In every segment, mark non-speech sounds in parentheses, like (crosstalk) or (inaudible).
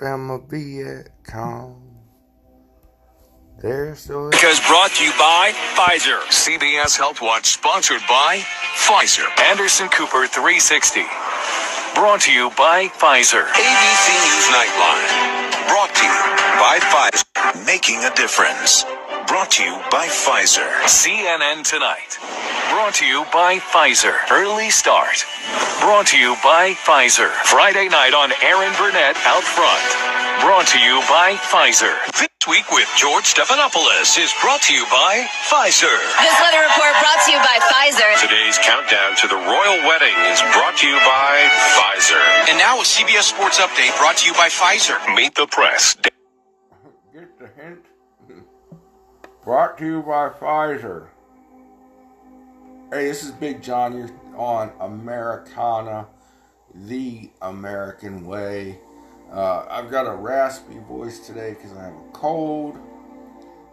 I'm a. There's so Because brought to you by Pfizer. CBS Health Watch sponsored by Pfizer. Anderson Cooper 360. Brought to you by Pfizer. ABC News Nightline. Brought to you by Pfizer. Making a difference. Brought to you by Pfizer. CNN Tonight. Brought to you by Pfizer. Early Start. Brought to you by Pfizer. Friday night on Erin Burnett Out Front. Brought to you by Pfizer. This week with George Stephanopoulos is brought to you by Pfizer. This weather report brought to you by Pfizer. Today's countdown to the royal wedding is brought to you by Pfizer. And now a CBS Sports Update brought to you by Pfizer. Meet the press. Get the hint. Brought to you by Pfizer. Hey, this is Big John. You're on Americana, the American way. Uh, I've got a raspy voice today because I have a cold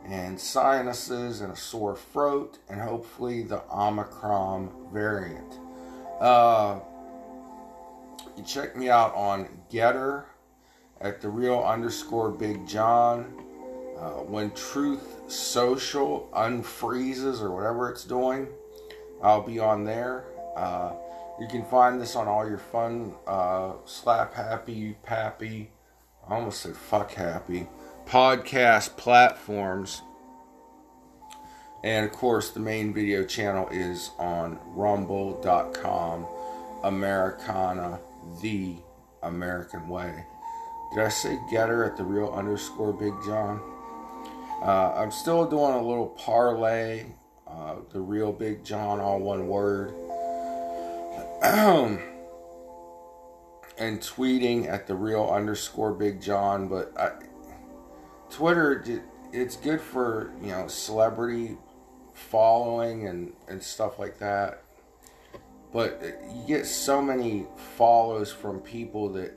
and sinuses and a sore throat, and hopefully the Omicron variant. Uh, you check me out on GETTR at the real underscore Big John. Uh, when Truth Social unfreezes or whatever it's doing, I'll be on there. Uh, you can find this on all your fun uh, slap happy, pappy, I almost said fuck happy podcast platforms. And of course, the main video channel is on rumble.com, Americana, the American way. Did I say GETTR at the real underscore Big John? Uh, I'm still doing a little Parler, uh, the real Big John, all one word. (clears throat) and tweeting at the real underscore Big John, but I, Twitter, it's good for, you know, celebrity following and, and stuff like that. But you get so many follows from people that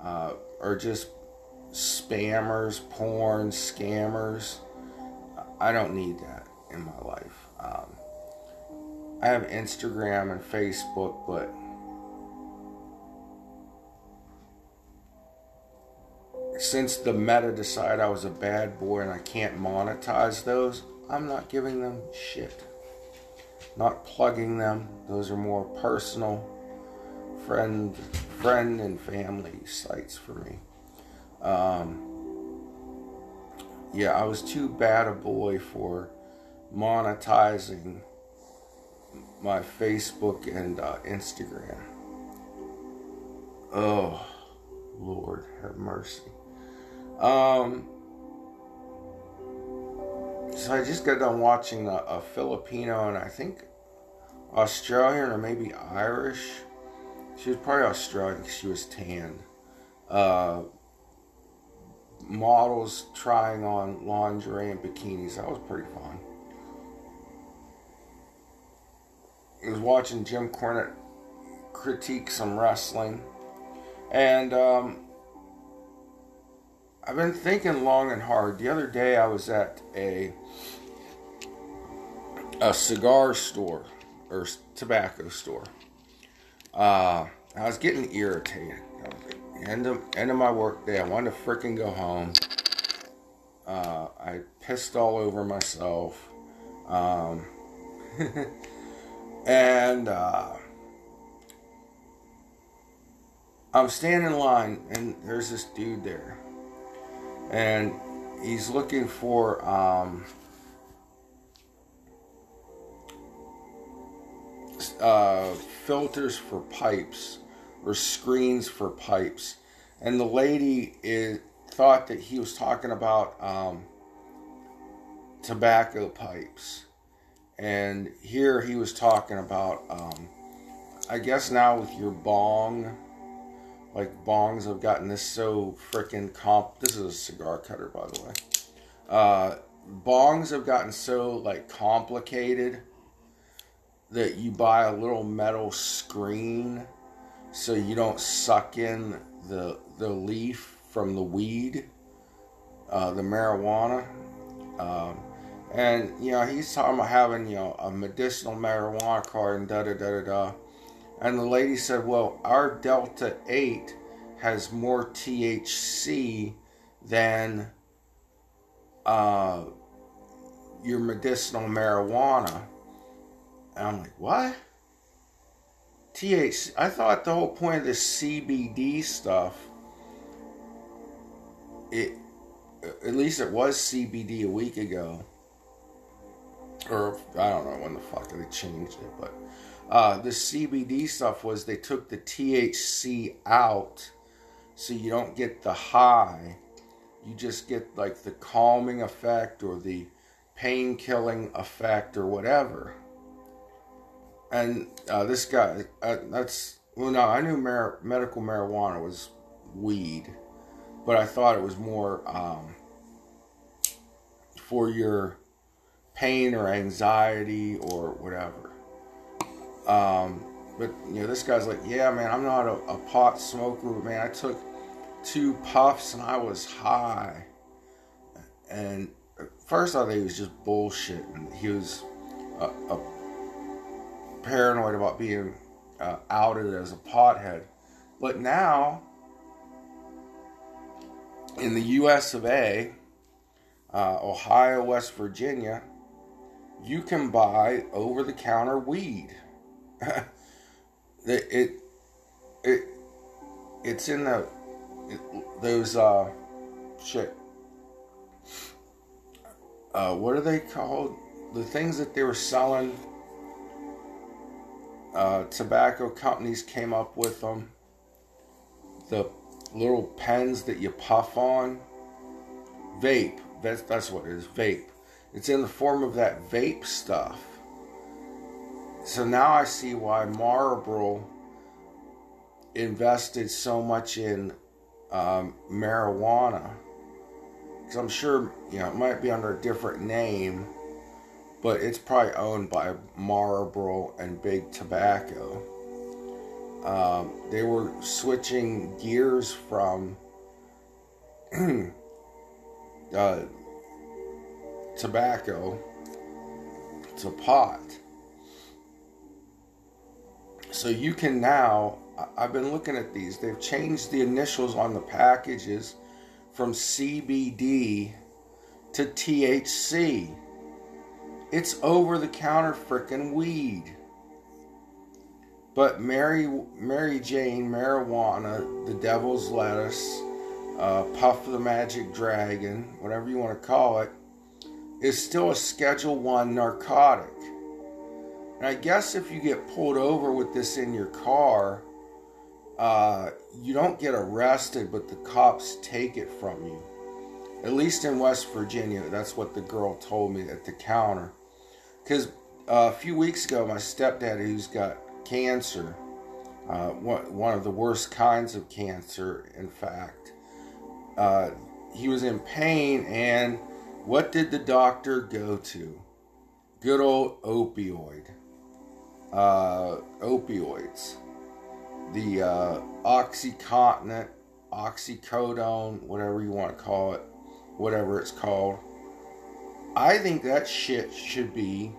uh, are just spammers, porn, scammers. I don't need that in my life. Um, I have Instagram and Facebook, but since the meta decided I was a bad boy and I can't monetize those, I'm not giving them shit. Not plugging them. Those are more personal friend friend and family sites for me. Um, yeah, I was too bad a boy for monetizing my Facebook and uh, Instagram. Oh, Lord, have mercy. Um, so I just got done watching a, a Filipino and I think Australian or maybe Irish. She was probably Australian she was tan. Uh, models trying on lingerie and bikinis. That was pretty fun. Was watching Jim Cornette critique some wrestling, and um, I've been thinking long and hard. The other day, I was at a a cigar store or tobacco store. Uh, I was getting irritated. End of end of my work day. I wanted to freaking go home. Uh, I pissed all over myself. Um, (laughs) and uh, I'm standing in line, and there's this dude there, and he's looking for um, uh, filters for pipes or screens for pipes, and the lady is thought that he was talking about um, tobacco pipes and here he was talking about um, i guess now with your bong like bongs have gotten this so freaking comp this is a cigar cutter by the way. Uh, bongs have gotten so like complicated that you buy a little metal screen so you don't suck in the the leaf from the weed uh, the marijuana. Um, and you know, he's talking about having you know a medicinal marijuana card and da da da da da. And the lady said, "Well, our Delta Eight has more THC than uh, your medicinal marijuana. And I'm like, what? THC? I thought the whole point of this CBD stuff, it, at least it was CBD a week ago. Or I don't know when the fuck they changed it, but uh, the CBD stuff was they took the THC out so you don't get the high. You just get like the calming effect or the pain killing effect or whatever. And uh, this guy, uh, that's, well, no, I knew mar- medical marijuana was weed, but I thought it was more um, for your pain or anxiety or whatever. Um, but you know, this guy's like, yeah, man, I'm not a, a pot smoker, but man, I took two puffs and I was high. And first I thought he was just bullshit, and he was a, a paranoid about being uh, outed as a pothead. But now, in the U.S. of A, uh, Ohio, West Virginia, you can buy over-the-counter weed. (laughs) it, it it it's in the it, those uh shit. Uh what are they called? The things that they were selling uh tobacco companies came up with them the little pens that you puff on. Vape. That's that's what it is vape it's in the form of that vape stuff so now I see why Marlboro invested so much in um, marijuana. Because I'm sure, you know, it might be under a different name, but it's probably owned by Marlboro and Big Tobacco. Um, they were switching gears from (clears throat) uh, tobacco to pot. So you can now, I've been looking at these, they've changed the initials on the packages from CBD to THC. It's over the counter frickin' weed. But Mary Mary Jane marijuana, the devil's lettuce, uh, Puff the Magic Dragon, whatever you want to call it, is still a Schedule One narcotic. And I guess if you get pulled over with this in your car, uh, you don't get arrested, but the cops take it from you. At least in West Virginia, that's what the girl told me at the counter. Because uh, a few weeks ago, my stepdad, who's got cancer, uh, one, one of the worst kinds of cancer, in fact, uh, he was in pain, and what did the doctor go to? Good old opioid uh, opioids, the uh, OxyContin, oxycodone, whatever you want to call it, whatever it's called. I think that shit should be,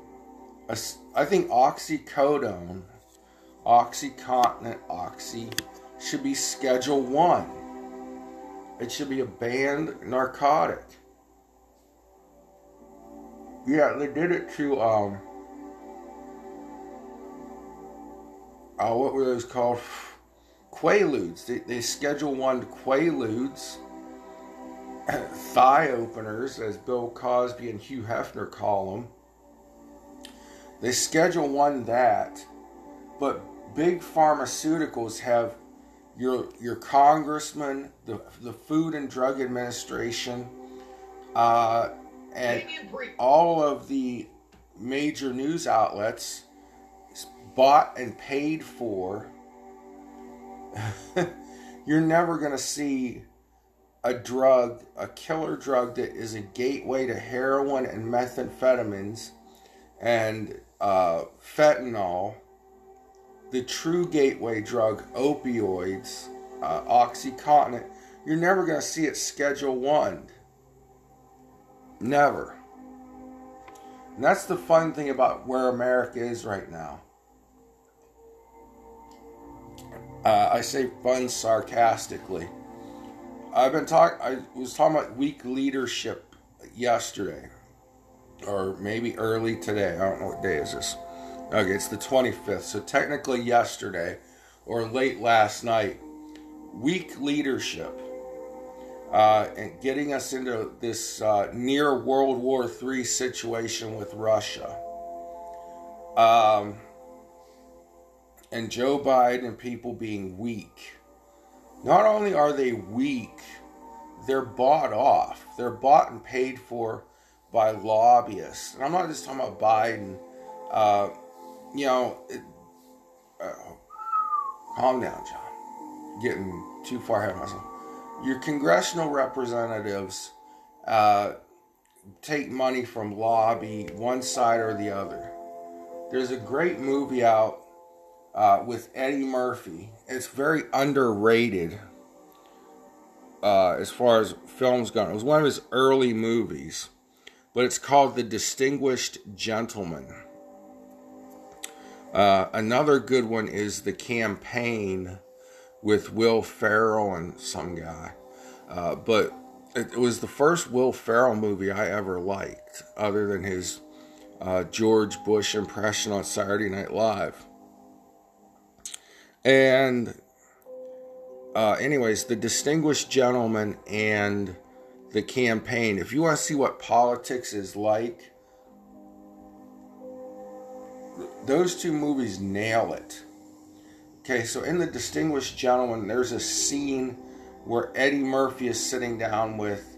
a, I think oxycodone, oxycontin, oxy, should be Schedule 1. It should be a banned narcotic. Yeah, they did it to, um, uh, what were those called? Quaaludes. They, they schedule one Quaaludes, (coughs) thigh openers, as Bill Cosby and Hugh Hefner call them. They schedule one that, but big pharmaceuticals have your your congressman, the the Food and Drug Administration, uh, and all of the major news outlets bought and paid for, (laughs) you're never going to see a drug, a killer drug that is a gateway to heroin and methamphetamines and uh, fentanyl, the true gateway drug, opioids, uh, Oxycontin. You're never going to see it Schedule 1. Never. And that's the fun thing about where America is right now. Uh, I say fun sarcastically. I've been talking. I was talking about weak leadership yesterday, or maybe early today. I don't know what day is this. Okay, it's the 25th. So technically yesterday, or late last night. Weak leadership uh, and getting us into this uh, near World War III situation with Russia. Um, and Joe Biden and people being weak. Not only are they weak, they're bought off. They're bought and paid for by lobbyists. And I'm not just talking about Biden. Uh, you know, it, uh, calm down, John. Getting too far ahead of myself your congressional representatives uh, take money from lobby one side or the other. There's a great movie out uh, with Eddie Murphy. It's very underrated uh, as far as films go. It was one of his early movies, but it's called The Distinguished Gentleman. Uh, another good one is The Campaign with Will Ferrell and some guy. Uh, but it, it, was the first Will Ferrell movie I ever liked, other than his uh, George Bush impression on Saturday Night Live. And, uh, anyways, the distinguished gentleman and the campaign. If you want to see what politics is like, those two movies nail it. Okay, so in The Distinguished Gentleman, there's a scene where Eddie Murphy is sitting down with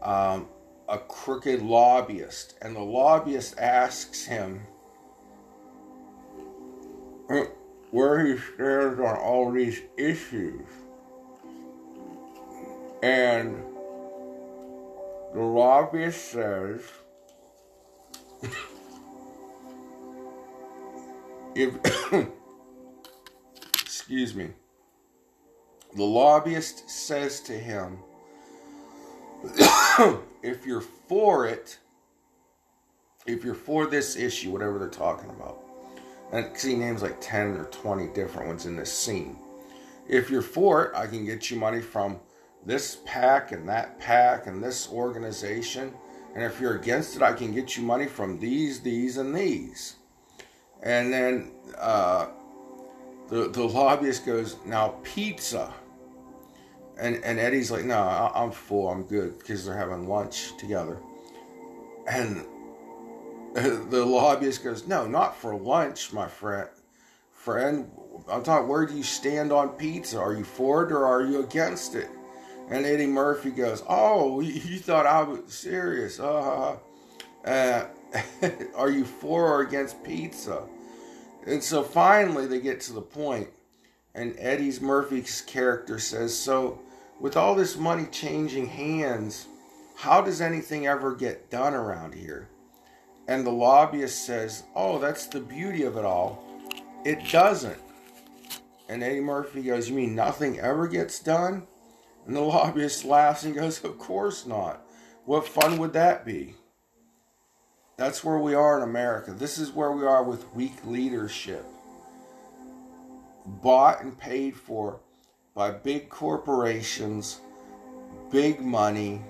um, a crooked lobbyist, and the lobbyist asks him where he stands on all these issues. And the lobbyist says, (laughs) if excuse me, the lobbyist says to him, (coughs) if you're for it, if you're for this issue, whatever they're talking about, and see names like 10 or 20 different ones in this scene. If you're for it, I can get you money from this pack and that pack and this organization. And if you're against it, I can get you money from these, these, and these. And then uh, the, the lobbyist goes, now pizza. And, and Eddie's like, no, I'm full, I'm good, because they're having lunch together. And (laughs) the lobbyist goes, no, not for lunch, my friend. Friend, I'm talking, where do you stand on pizza? Are you for it or are you against it? And Eddie Murphy goes, oh, (laughs) you thought I was serious. Uh, uh, (laughs) are you for or against pizza? And so finally they get to the point, and Eddie's Murphy's character says, So, with all this money changing hands, how does anything ever get done around here? And the lobbyist says, Oh, that's the beauty of it all. It doesn't. And Eddie Murphy goes, You mean nothing ever gets done? And the (laughs) lobbyist laughs and goes, Of course not. What fun would that be? That's where we are in America. This is where we are with weak leadership. Bought and paid for by big corporations, big money,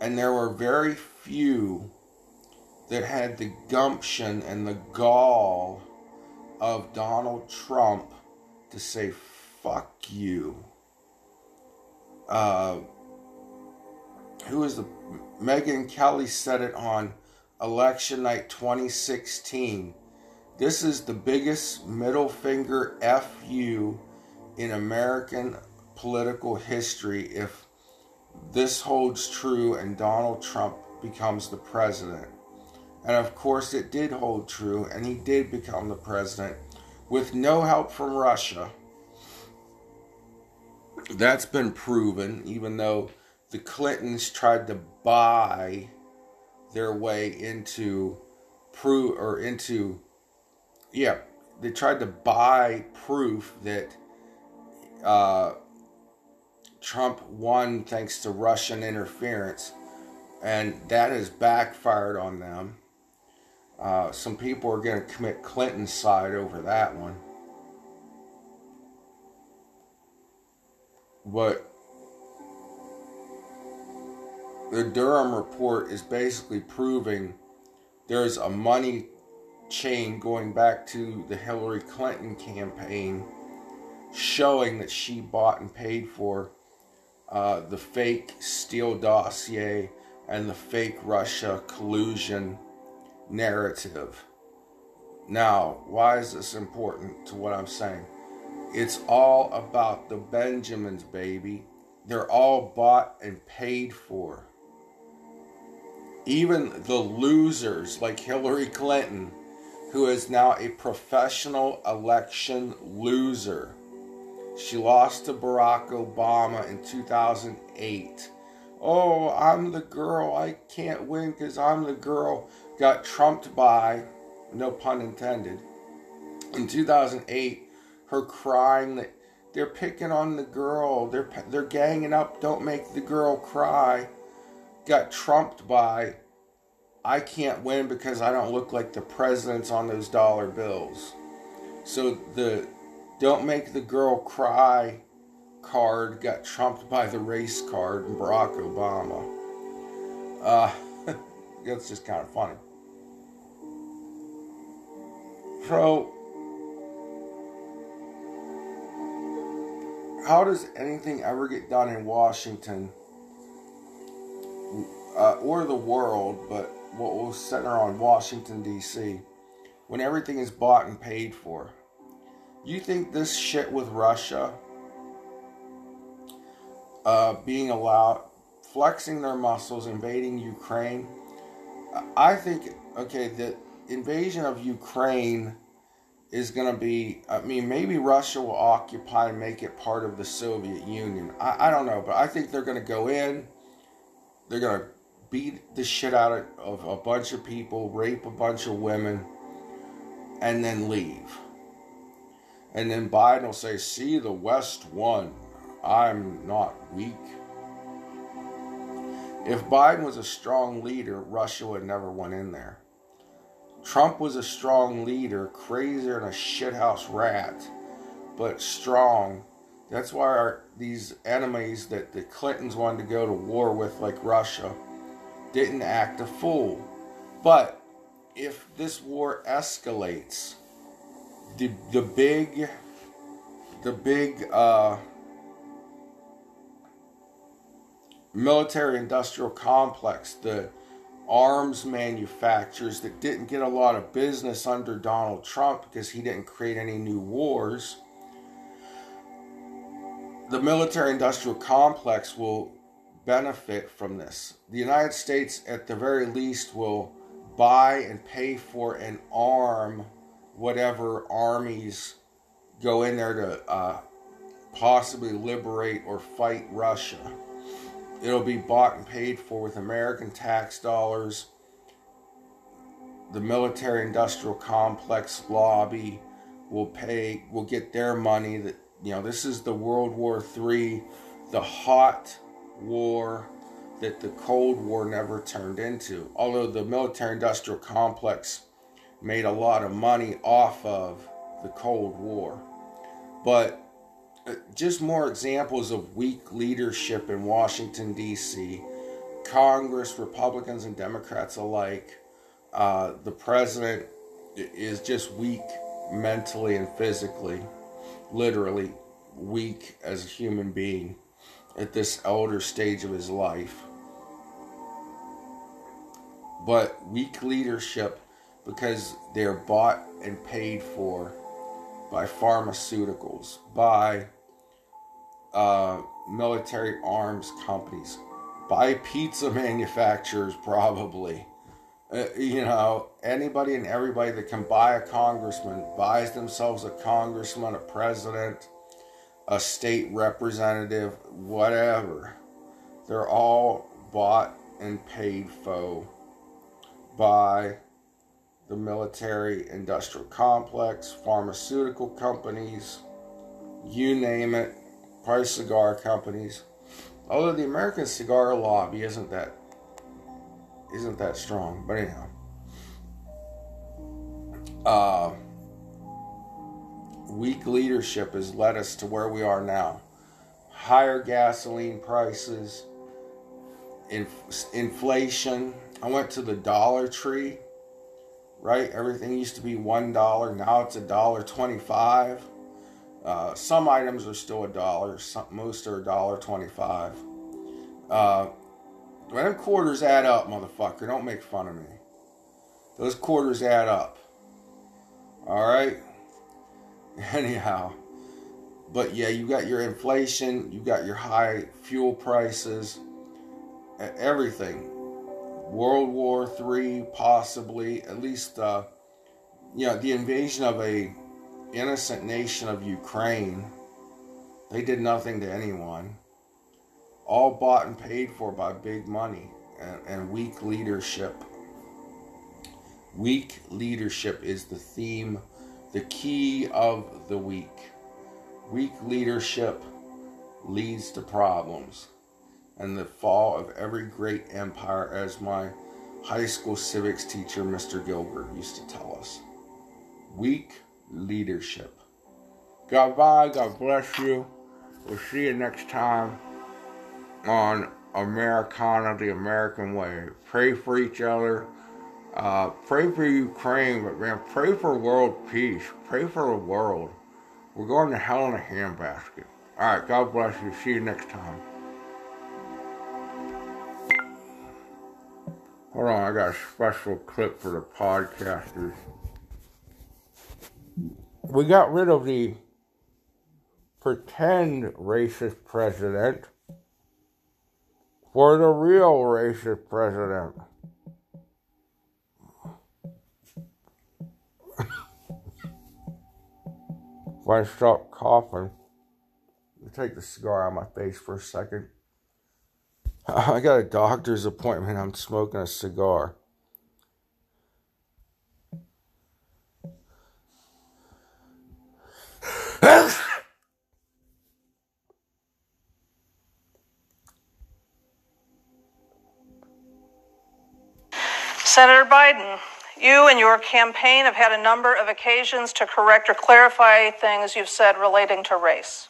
and there were very few that had the gumption and the gall of Donald Trump to say, fuck you. Uh, who is the Megyn Kelly said it on election night 2016. This is the biggest middle finger FU in American political history if this holds true and Donald Trump becomes the president. And of course, it did hold true, and he did become the president with no help from Russia. That's been proven, even though the Clintons tried to buy their way into proof or into yeah they tried to buy proof that uh, Trump won thanks to Russian interference, and that has backfired on them. Uh, some people are going to commit Clinton's side over that one. But the Durham report is basically proving there's a money chain going back to the Hillary Clinton campaign showing that she bought and paid for uh, the fake Steele dossier and the fake Russia collusion narrative. Now, why is this important to what I'm saying? It's all about the Benjamins, baby. They're all bought and paid for. Even the losers like Hillary Clinton, who is now a professional election loser. She lost to Barack Obama in 2008. Oh, I'm the girl. I can't win because I'm the girl. Got trumped by, no pun intended. In 2008, her crying that they're picking on the girl. They're they're ganging up. Don't make the girl cry. Got trumped by. I can't win because I don't look like the presidents on those dollar bills. So the don't make the girl cry card got trumped by the race card and Barack Obama. Uh, (laughs) that's just kind of funny. So, how does anything ever get done in Washington uh, or the world, but what will center on Washington, D.C., when everything is bought and paid for? You think this shit with Russia uh, being allowed, flexing their muscles, invading Ukraine? I think, okay, the invasion of Ukraine is going to be, I mean, maybe Russia will occupy and make it part of the Soviet Union. I, I don't know, but I think they're going to go in, they're going to beat the shit out of, a bunch of people, rape a bunch of women, and then leave. And then Biden will say, See, the West won. I'm not weak. If Biden was a strong leader, Russia would never went in there. Trump was a strong leader, crazier than a shithouse rat, but strong. That's why our, these enemies that the Clintons wanted to go to war with, like Russia, didn't act a fool. But if this war escalates, the the big the big uh, military industrial complex, the arms manufacturers that didn't get a lot of business under Donald Trump because he didn't create any new wars. The military industrial complex will benefit from this. The United States, at the very least, will buy and pay for and arm whatever armies go in there to uh, possibly liberate or fight Russia. It'll be bought and paid for with American tax dollars. The military industrial complex lobby will pay, will get their money. That you know, this is the World War III, the hot war that the Cold War never turned into. Although the military industrial complex made a lot of money off of the Cold War. But uh, just more examples of weak leadership in Washington, D.C. Congress, Republicans, and Democrats alike. Uh, the president is just weak mentally and physically, literally weak as a human being at this elder stage of his life. But weak leadership because they're bought and paid for by pharmaceuticals, by uh, military arms companies, by pizza (laughs) manufacturers, probably. Uh, you know, anybody and everybody that can buy a congressman buys themselves a congressman, a president, a state representative, whatever. They're all bought and paid for by the military industrial complex, pharmaceutical companies, you name it, price cigar companies. Although the American cigar lobby isn't that isn't that strong, but anyhow. Uh, weak leadership has led us to where we are now. higher gasoline prices, inf- inflation. I went to the Dollar Tree, right? Everything used to be one dollar. Now it's a dollar twenty-five. Uh, some items are still a dollar. Most are a dollar twenty-five. Uh, when them quarters add up, motherfucker, don't make fun of me. Those quarters add up. All right. (laughs) Anyhow, but yeah, you got your inflation, you got your high fuel prices, everything. World War Three, possibly at least, uh, you know, the invasion of a innocent nation of Ukraine. They did nothing to anyone. All bought and paid for by big money and, and weak leadership. Weak leadership is the theme, the key of the week. Weak leadership leads to problems and the fall of every great empire, as my high school civics teacher, Mr. Gilbert, used to tell us. Weak leadership. Goodbye. God bless you. We'll see you next time on Americana, the American way. Pray for each other. Uh, pray for Ukraine, but man, pray for world peace. Pray for the world. We're going to hell in a handbasket. All right, God bless you. See you next time. Hold on, I got a special clip for the podcasters. We got rid of the pretend racist president for the real racist president. If I stop coughing, take the cigar out of my face for a second. (laughs) I got a doctor's appointment. I'm smoking a cigar. Senator Biden, you and your campaign have had a number of occasions to correct or clarify things you've said relating to race,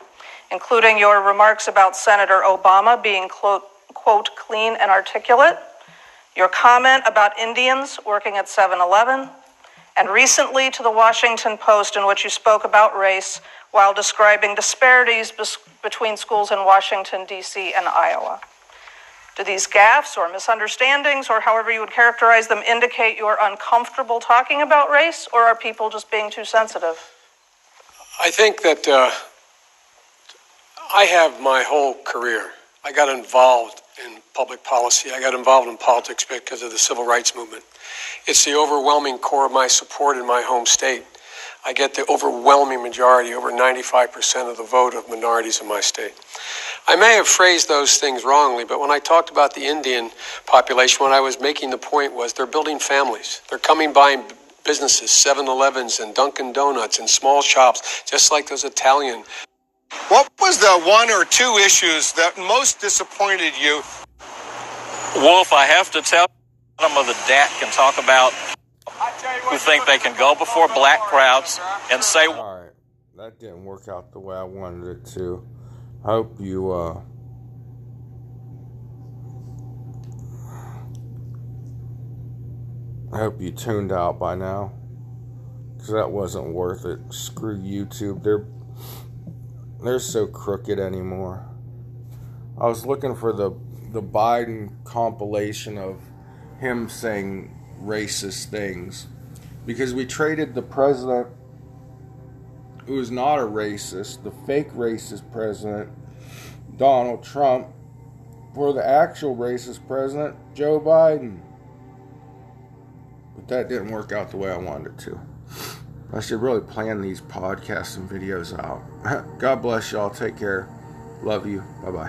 including your remarks about Senator Obama being, quote, quote clean and articulate, your comment about Indians working at 7 Eleven, and recently to the Washington Post, in which you spoke about race while describing disparities between schools in Washington, D.C. and Iowa. Do these gaffes or misunderstandings, or however you would characterize them, indicate you're uncomfortable talking about race, or are people just being too sensitive? I think that uh, I have my whole career. I got involved in public policy. I got involved in politics because of the civil rights movement. It's the overwhelming core of my support in my home state. I get the overwhelming majority, over 95% of the vote of minorities in my state. I may have phrased those things wrongly, but when I talked about the Indian population, what I was making the point was they're building families. They're coming by businesses, 7 Elevens and Dunkin' Donuts and small shops, just like those Italian. What was the one or two issues that most disappointed you? Wolf, I have to tell some of the DAT can talk about who think they can go before black crowds and say. All right, that didn't work out the way I wanted it to. I hope you, uh, I hope you tuned out by now. Because that wasn't worth it. Screw YouTube. They're, they're so crooked anymore. I was looking for the, the Biden compilation of him saying racist things. Because we traded the president who is not a racist, the fake racist president, Donald Trump, for the actual racist president, Joe Biden. But that didn't work out the way I wanted it to. I should really plan these podcasts and videos out. (laughs) God bless y'all. Take care. Love you. Bye bye.